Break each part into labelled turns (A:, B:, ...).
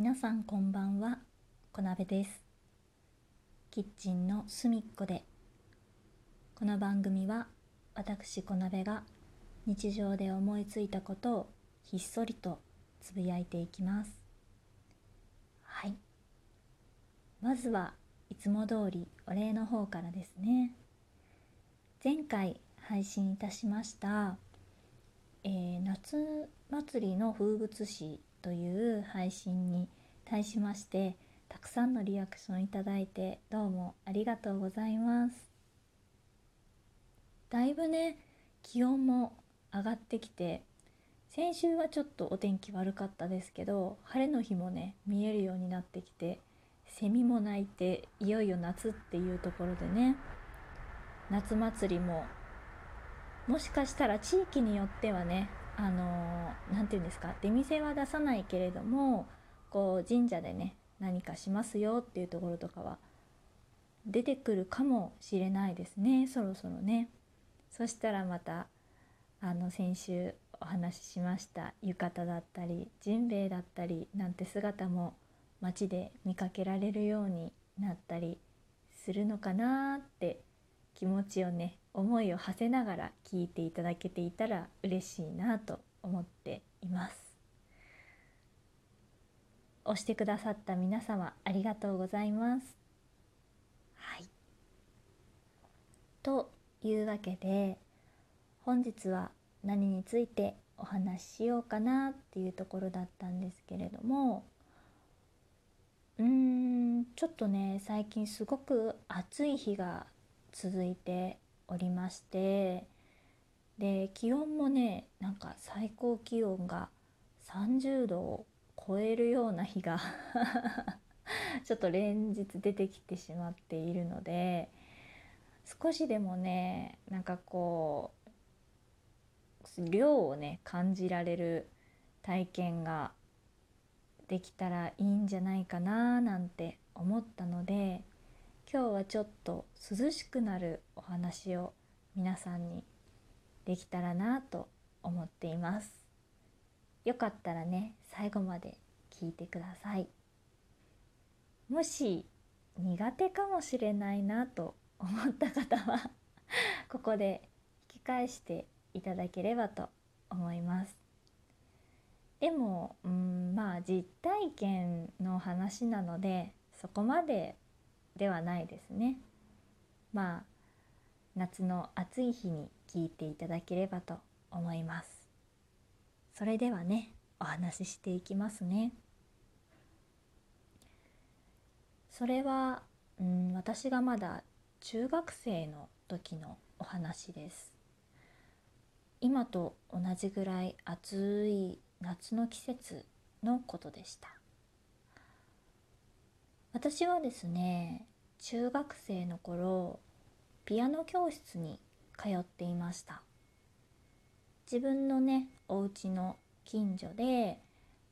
A: 皆さんこんばんは。小鍋です。キッチンの隅っこで。この番組は私小鍋が日常で思いついたことをひっそりとつぶやいていきます。はい。まずはいつも通りお礼の方からですね。前回配信いたしましたえー、夏祭りの風物詩という配信に対しましてたくさんのリアクションいただいてどうもありがとうございます。だいぶね気温も上がってきて先週はちょっとお天気悪かったですけど晴れの日もね見えるようになってきてセミも鳴いていよいよ夏っていうところでね夏祭りももしかしたら地域によってはねあの何て言うんですか出店は出さないけれどもこう神社でね何かしますよっていうところとかは出てくるかもしれないですねそろそろね。そしたらまたあの先週お話ししました浴衣だったりジンベエだったりなんて姿も街で見かけられるようになったりするのかなって気持ちをね思いを馳せながら聞いていただけていたら嬉しいなと思っています。押してくださった皆様ありがとうございます。はい。というわけで本日は何についてお話ししようかなっていうところだったんですけれどもうーんちょっとね最近すごく暑い日が続いておりましてで気温もねなんか最高気温が30度を超えるような日が ちょっと連日出てきてしまっているので少しでもねなんかこう量をね感じられる体験ができたらいいんじゃないかななんて思ったので今日はちょっと涼しくなるお話を皆さんにできたらなと思っています。よかったらね最後まで聞いてください。もし苦手かもしれないなと思った方は ここで引き返していただければと思います。でもうんまあ実体験の話なのでそこまでではないですね。まあ夏の暑い日に聞いていただければと思います。それではねお話ししていきますね。それは、うん、私がまだ中学生の時のお話です。今と同じぐらい暑い夏の季節のことでした。私はですね中学生の頃ピアノ教室に通っていました。自分のねお家の近所で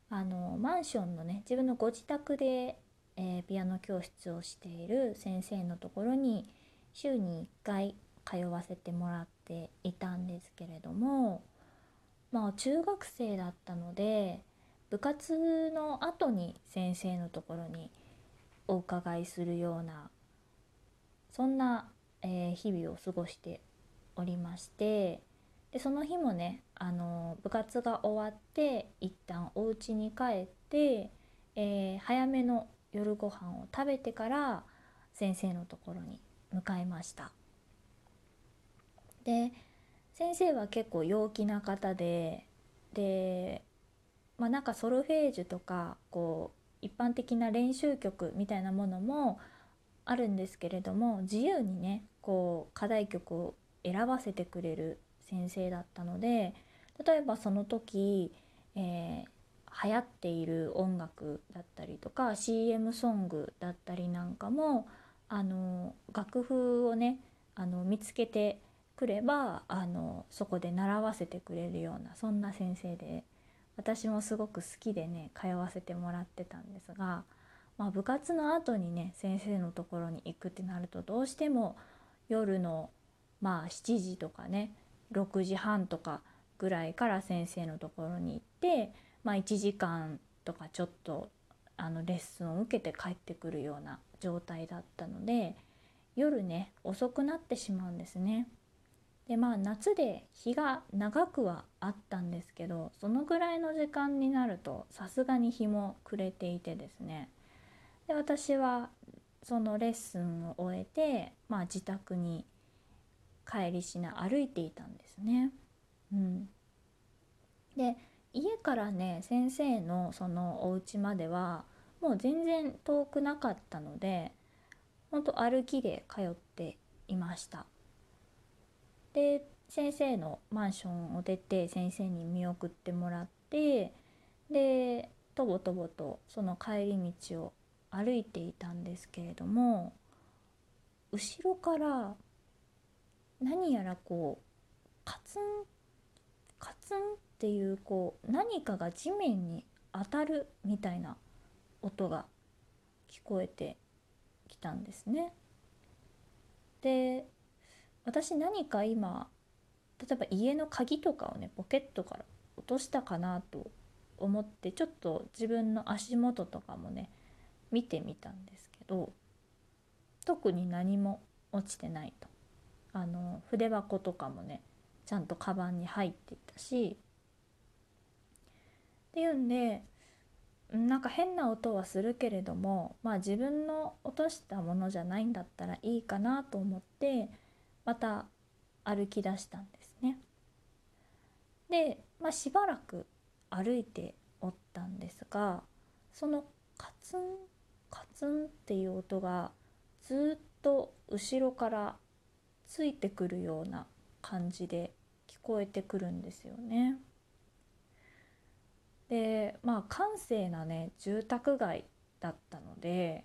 A: あのマンションのね自分のご自宅で、えー、ピアノ教室をしている先生のところに週に1回通わせてもらっていたんですけれどもまあ中学生だったので部活の後に先生のところにお伺いするようなそんな、えー、日々を過ごしておりましてでその日もねあの部活が終わって一旦お家に帰って、えー、早めの夜ご飯を食べてから先生のところに向かいました。で先生は結構陽気な方ででまあなんかソルフェージュとかこう一般的な練習曲みたいなものもあるんですけれども自由にねこう課題曲を選ばせてくれる先生だったので例えばその時、えー、流行っている音楽だったりとか CM ソングだったりなんかもあの楽譜をねあの見つけてくればあのそこで習わせてくれるようなそんな先生で私もすごく好きでね通わせてもらってたんですが、まあ、部活の後にね先生のところに行くってなるとどうしても夜のまあ7時とかね6時半とかぐらいから先生のところに行って、まあ、1時間とかちょっとあのレッスンを受けて帰ってくるような状態だったので夜ね遅くなってしまうんですね。でまあ夏で日が長くはあったんですけどそのぐらいの時間になるとさすがに日も暮れていてですねで私はそのレッスンを終えて、まあ、自宅に帰りしな歩いていたんですね。うん、で家からね先生のそのお家まではもう全然遠くなかったのでほんと歩きで通っていました。で先生のマンションを出て先生に見送ってもらってでとぼとぼとその帰り道を歩いていたんですけれども後ろから何やらこうカツンカツンっていうこう何かが地面に当たるみたいな音が聞こえてきたんですね。で私何か今例えば家の鍵とかをねポケットから落としたかなと思ってちょっと自分の足元とかもね見てみたんですけど特に何も落ちてないとあの筆箱とかもねちゃんとカバンに入っていたしっていうんでなんか変な音はするけれどもまあ自分の落としたものじゃないんだったらいいかなと思ってまた歩き出したんですね。で、まあ、しばらく歩いておったんですがそのカツンカツンっていう音がずっと後ろからついてくるような感じで聞こえてくるんですよね。でまあ閑静なね住宅街だったので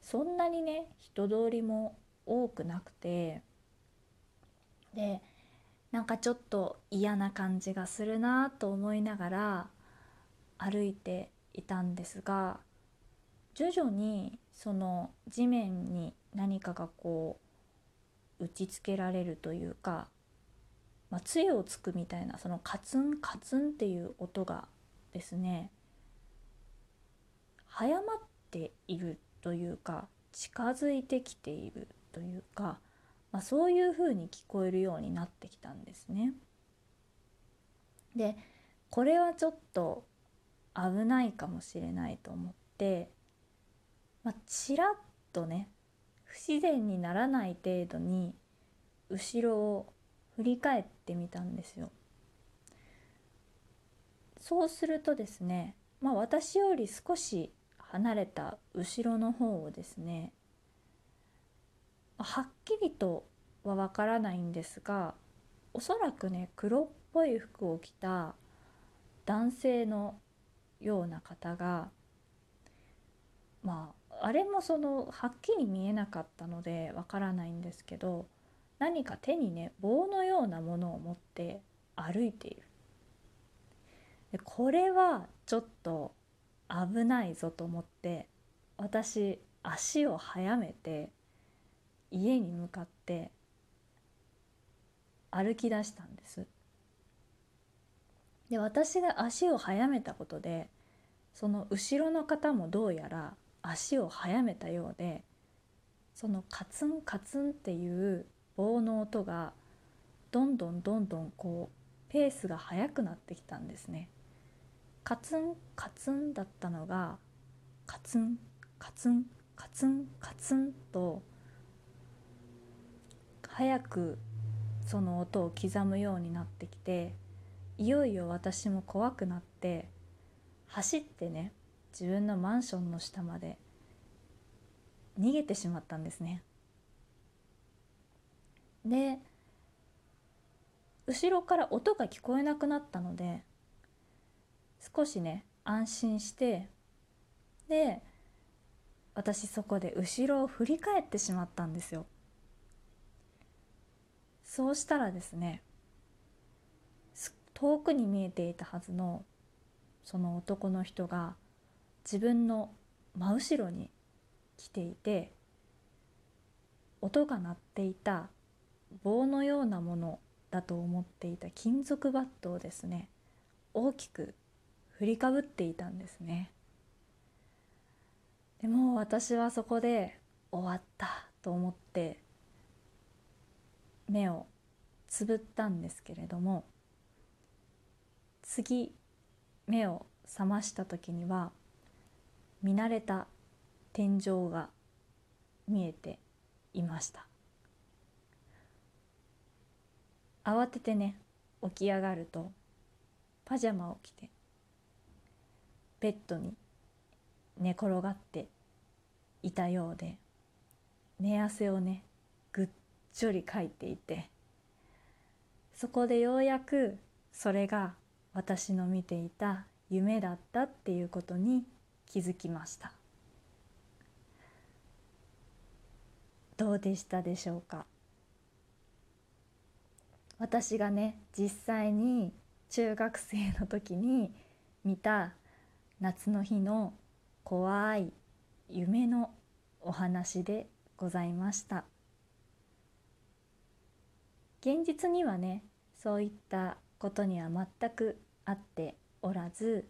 A: そんなにね人通りも多くなくてでなんかちょっと嫌な感じがするなと思いながら歩いていたんですが徐々にその地面に何かがこう打ちつけられるというか、まあ、杖をつくみたいなそのカツンカツンっていう音がですね早まっているというか近づいてきているというかまあ、そういうふうに聞こえるようになってきたんですね。でこれはちょっと危ないかもしれないと思って、まあ、ちらっとね不自然にならない程度に後ろを振り返ってみたんですよ。そうするとですね、まあ、私より少し離れた後ろの方をですねはっきりとはわからないんですがおそらくね黒っぽい服を着た男性のような方がまああれもそのはっきり見えなかったのでわからないんですけど何か手にね棒のようなものを持って歩いている。でこれはちょっと危ないぞと思って私足を速めて家に向かって歩き出したんです。で私が足を速めたことでその後ろの方もどうやら足を速めたようでそのカツンカツンっていう棒の音がどんどんどんどんこうペースが速くなってきたんですね。カツンカツンだったのがカツンカツンカツンカツンと早くその音を刻むようになってきていよいよ私も怖くなって走ってね自分のマンションの下まで逃げてしまったんですね。で後ろから音が聞こえなくなったので少しね安心してで私そこで後ろを振り返ってしまったんですよ。そうしたらですね遠くに見えていたはずのその男の人が自分の真後ろに来ていて音が鳴っていた棒のようなものだと思っていた金属バットをですね大きく振りかぶっていたんですね。でも私はそこで終わったと思って目をつぶったんですけれども次目を覚ました時には見慣れた天井が見えていました。慌ててね起き上がるとパジャマを着てベッドに寝転がっていたようで寝汗をねぐっちょりかいていてそこでようやくそれが私の見ていた夢だったっていうことに気づきました。どうでしたでしょうか？私がね実際に中学生の時に見た夏の日の怖い夢のお話でございました。現実にはねそういったことには全くあっておらず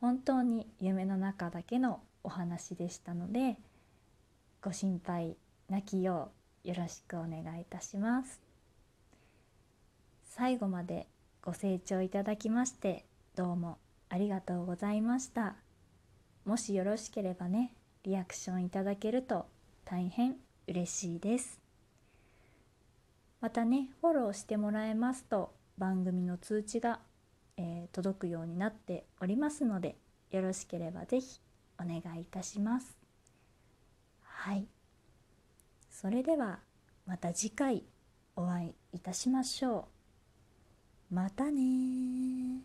A: 本当に夢の中だけのお話でしたのでご心配なきようよろしくお願いいたします。最後までご清聴いただきましてどうもありがとうございました。もしよろしければねリアクションいただけると大変嬉しいです。またねフォローしてもらえますと番組の通知が、えー、届くようになっておりますのでよろしければ是非お願いいたします。はい。それではまた次回お会いいたしましょう。またね